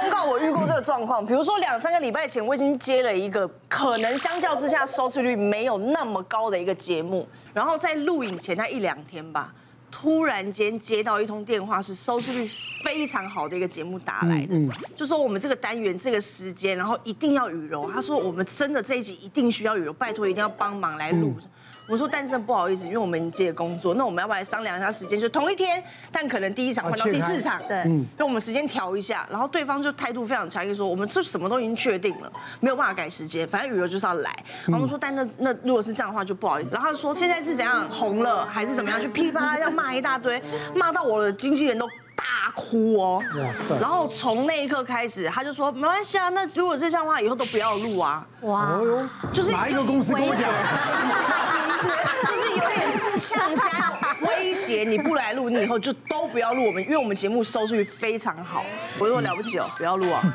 通告我遇过这个状况，比如说两三个礼拜前，我已经接了一个可能相较之下收视率没有那么高的一个节目，然后在录影前那一两天吧，突然间接到一通电话，是收视率非常好的一个节目打来的，就说我们这个单元这个时间，然后一定要雨柔，他说我们真的这一集一定需要雨柔，拜托一定要帮忙来录。我说，但是不好意思，因为我们已经接了工作，那我们要不要来商量一下时间？就同一天，但可能第一场换到第四场，对，那我们时间调一下。然后对方就态度非常强硬，说我们这什么都已经确定了，没有办法改时间，反正雨柔就是要来。然后我们说，但那那如果是这样的话，就不好意思。然后他说现在是怎样红了，还是怎么样？去噼啪要骂一大堆，骂到我的经纪人都大哭哦。哇塞！然后从那一刻开始，他就说没关系啊，那如果是这样的话，以后都不要录啊。哇，就是哪一个公司跟我讲？呛 声威胁，你不来录，你以后就都不要录我们，因为我们节目收视率非常好。我说了不起哦，不要录啊。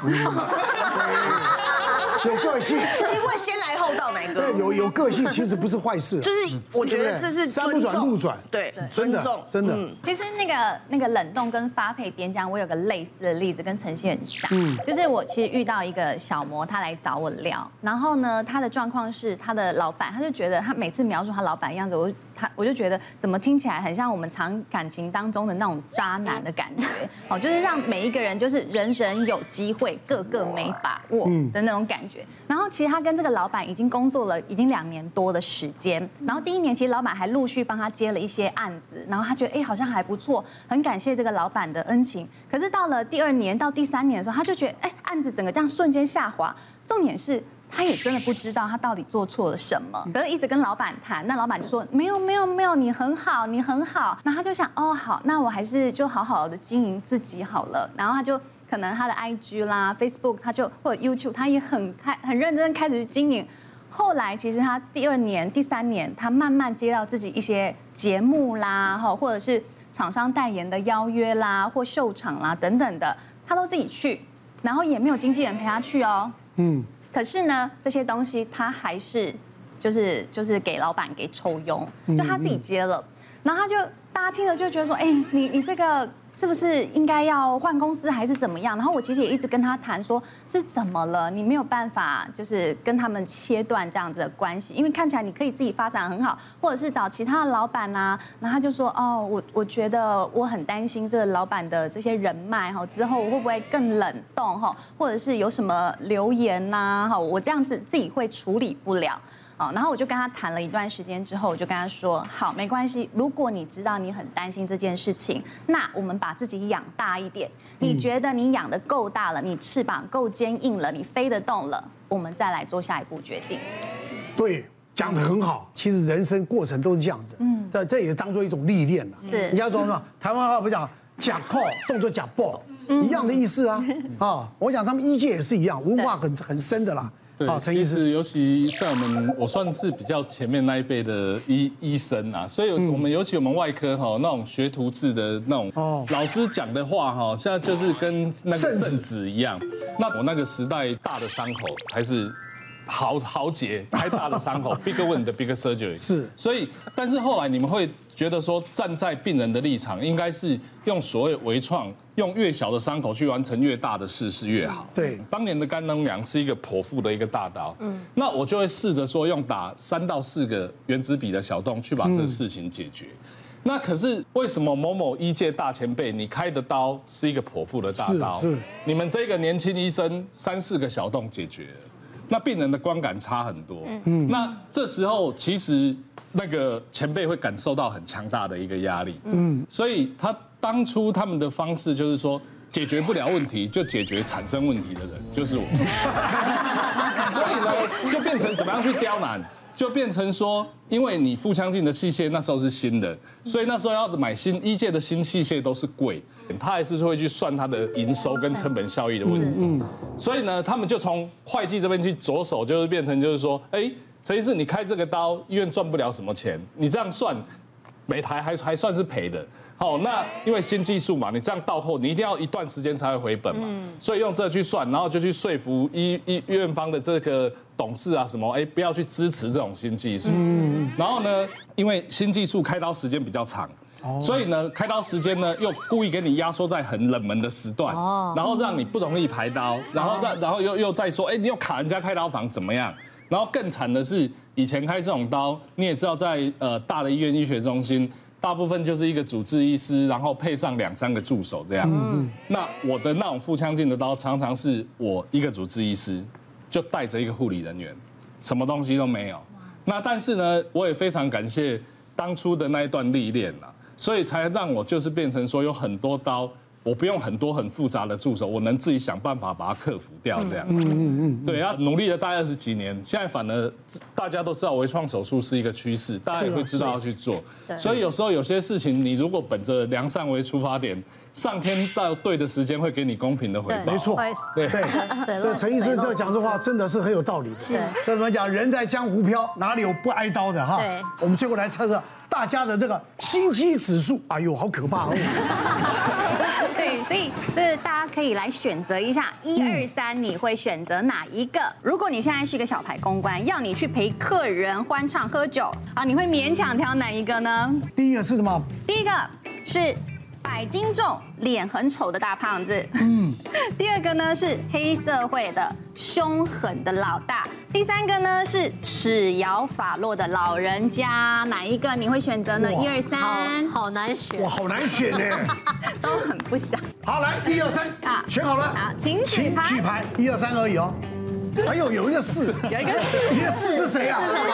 有个性，因为先来后到，哪个？对，有有个性其实不是坏事，就是我觉得这是山不转路转，对，尊重，真的。其实那个那个冷冻跟发配边疆，我有个类似的例子，跟晨曦很像。嗯，就是我其实遇到一个小模，他来找我聊，然后呢，他的状况是他的老板，他就觉得他每次描述他老板的样子，我。他我就觉得怎么听起来很像我们常感情当中的那种渣男的感觉，哦，就是让每一个人就是人人有机会，个个没把握的那种感觉。然后其实他跟这个老板已经工作了已经两年多的时间，然后第一年其实老板还陆续帮他接了一些案子，然后他觉得哎好像还不错，很感谢这个老板的恩情。可是到了第二年到第三年的时候，他就觉得哎案子整个这样瞬间下滑，重点是。他也真的不知道他到底做错了什么，可是一直跟老板谈，那老板就说没有没有没有，你很好你很好，那他就想哦好，那我还是就好好的经营自己好了，然后他就可能他的 IG 啦 Facebook 他就或者 YouTube 他也很开很认真开始去经营，后来其实他第二年第三年他慢慢接到自己一些节目啦哈，或者是厂商代言的邀约啦或秀场啦等等的，他都自己去，然后也没有经纪人陪他去哦，嗯。可是呢，这些东西他还是就是就是给老板给抽佣，就他自己接了，然后他就大家听了就觉得说，哎，你你这个。是不是应该要换公司还是怎么样？然后我其实也一直跟他谈说，是怎么了？你没有办法就是跟他们切断这样子的关系，因为看起来你可以自己发展很好，或者是找其他的老板啊。然后他就说，哦，我我觉得我很担心这个老板的这些人脉哈，之后我会不会更冷冻哈，或者是有什么流言呐哈，我这样子自己会处理不了。哦，然后我就跟他谈了一段时间之后，我就跟他说：“好，没关系。如果你知道你很担心这件事情，那我们把自己养大一点。你觉得你养的够大了，你翅膀够坚硬了，你飞得动了，我们再来做下一步决定。”对，讲的很好。其实人生过程都是这样子。嗯，对，这也当做一种历练了。是，你要说什么？台湾话不讲假靠，动作假爆，一样的意思啊。啊，我讲他们医界也是一样，文化很很深的啦。对，其实尤其在我们，我算是比较前面那一辈的医医生啊，所以我们尤其我们外科哈，那种学徒制的那种，老师讲的话哈，现在就是跟那个圣旨一样。那我那个时代大的伤口才是。豪豪杰开大的伤口，big wound 的 big surgery 是，所以，但是后来你们会觉得说，站在病人的立场，应该是用所谓微创，用越小的伤口去完成越大的事是越好。对，当年的肝脓疡是一个剖腹的一个大刀，嗯，那我就会试着说，用打三到四个原子笔的小洞去把这个事情解决。那可是为什么某某医界大前辈，你开的刀是一个剖腹的大刀，你们这个年轻医生三四个小洞解决了？那病人的观感差很多，嗯，那这时候其实那个前辈会感受到很强大的一个压力，嗯，所以他当初他们的方式就是说，解决不了问题就解决产生问题的人，就是我，所以呢，就变成怎么样去刁难。就变成说，因为你腹腔镜的器械那时候是新的，所以那时候要买新医界的新器械都是贵，他还是会去算他的营收跟成本效益的问题。嗯，所以呢，他们就从会计这边去着手，就是变成就是说，哎，陈医师，你开这个刀，医院赚不了什么钱，你这样算，每台还还算是赔的。好，那因为新技术嘛，你这样到后，你一定要一段时间才会回本嘛，所以用这去算，然后就去说服医医院方的这个董事啊什么，哎，不要去支持这种新技术。然后呢，因为新技术开刀时间比较长，所以呢，开刀时间呢又故意给你压缩在很冷门的时段，然后让你不容易排刀，然后再然后又又再说，哎，你又卡人家开刀房怎么样？然后更惨的是，以前开这种刀，你也知道在呃大的医院医学中心，大部分就是一个主治医师，然后配上两三个助手这样。嗯。那我的那种腹腔镜的刀，常常是我一个主治医师，就带着一个护理人员，什么东西都没有。那但是呢，我也非常感谢当初的那一段历练啦，所以才让我就是变成说有很多刀。我不用很多很复杂的助手，我能自己想办法把它克服掉，这样。嗯嗯嗯。对，要努力了大概二十几年，现在反而大家都知道微创手术是一个趋势，大家也会知道要去做。所以有时候有些事情，你如果本着良善为出发点，上天到对的时间会给你公平的回报。没错。对对。对，陈医生这讲的话真的是很有道理的。是。怎么讲？人在江湖飘，哪里有不挨刀的哈？对。我们最后来测测大家的这个心机指数。哎呦，好可怕哦。对，所以这大家可以来选择一下，一二三，你会选择哪一个？如果你现在是一个小牌公关，要你去陪客人欢唱喝酒啊，你会勉强挑哪一个呢？第一个是什么？第一个是。百斤重、脸很丑的大胖子。嗯。第二个呢是黑社会的凶狠的老大。第三个呢是齿摇法落的老人家。哪一个你会选择呢？一二三，好难选。哇，好难选呢。都很不想。好，来，一二三，啊，选好了。好，请举牌。举牌，一二三而已哦。哎呦，有一个四，有一个四，一个四是谁啊？是什么？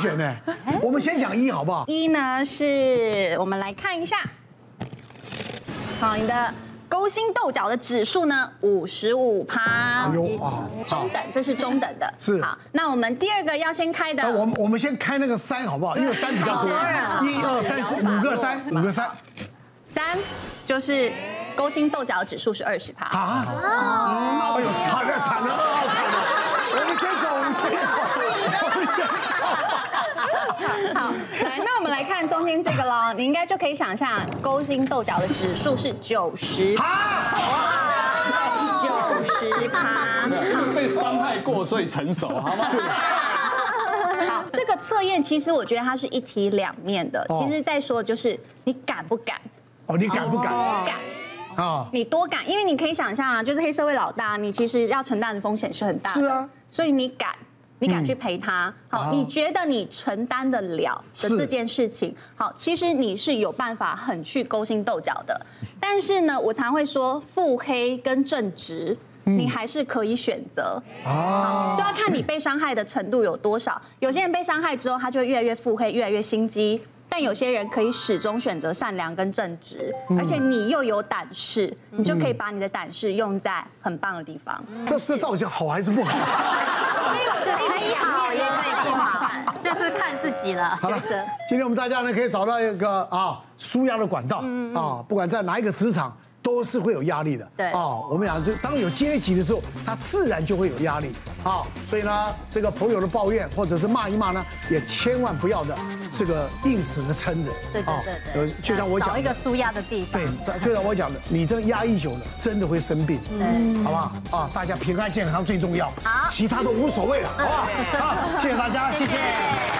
选呢？我们先讲一好不好？一呢是我们来看一下，好，你的勾心斗角的指数呢？五十五趴，哎呦啊，中等，这是中等的。是。好，那我们第二个要先开的，我们我们先开那个三好不好？因为三比较多，一二三四五个三，五个三，三就是勾心斗角的指数是二十趴。啊，哎呦，惨了惨了，先走，我们先走，我先走。好，来，那我们来看中间这个喽，你应该就可以想象勾心斗角的指数是九十，哇，九十趴，被伤害过所以成熟，好吗？是。好，这个测验其实我觉得它是一体两面的，其实在说就是你敢不敢？哦，你敢不敢？敢啊！你多敢？因为你可以想象啊，就是黑社会老大，你其实要承担的风险是很大的，是啊，所以你敢。你敢去陪他？好，你觉得你承担得了的这件事情，好，其实你是有办法很去勾心斗角的。但是呢，我常会说，腹黑跟正直，你还是可以选择。哦，就要看你被伤害的程度有多少。有些人被伤害之后，他就会越来越腹黑，越来越心机。但有些人可以始终选择善良跟正直，而且你又有胆识，你就可以把你的胆识用在很棒的地方。这是到底好还是不好？所以我觉得可以好也可以不好，就是看自己了。好了，今天我们大家呢可以找到一个啊舒压的管道啊，不管在哪一个职场。都是会有压力的，对。啊，我们讲就当有阶级的时候，他自然就会有压力。啊。所以呢，这个朋友的抱怨或者是骂一骂呢，也千万不要的这个硬死的撑着，对对对对，就像我讲，找一个舒压的地方，对，就像我讲的，你这压抑久了，真的会生病，嗯，好不好？啊，大家平安健康最重要，好，其他都无所谓了，好不好？好，谢谢大家，谢谢。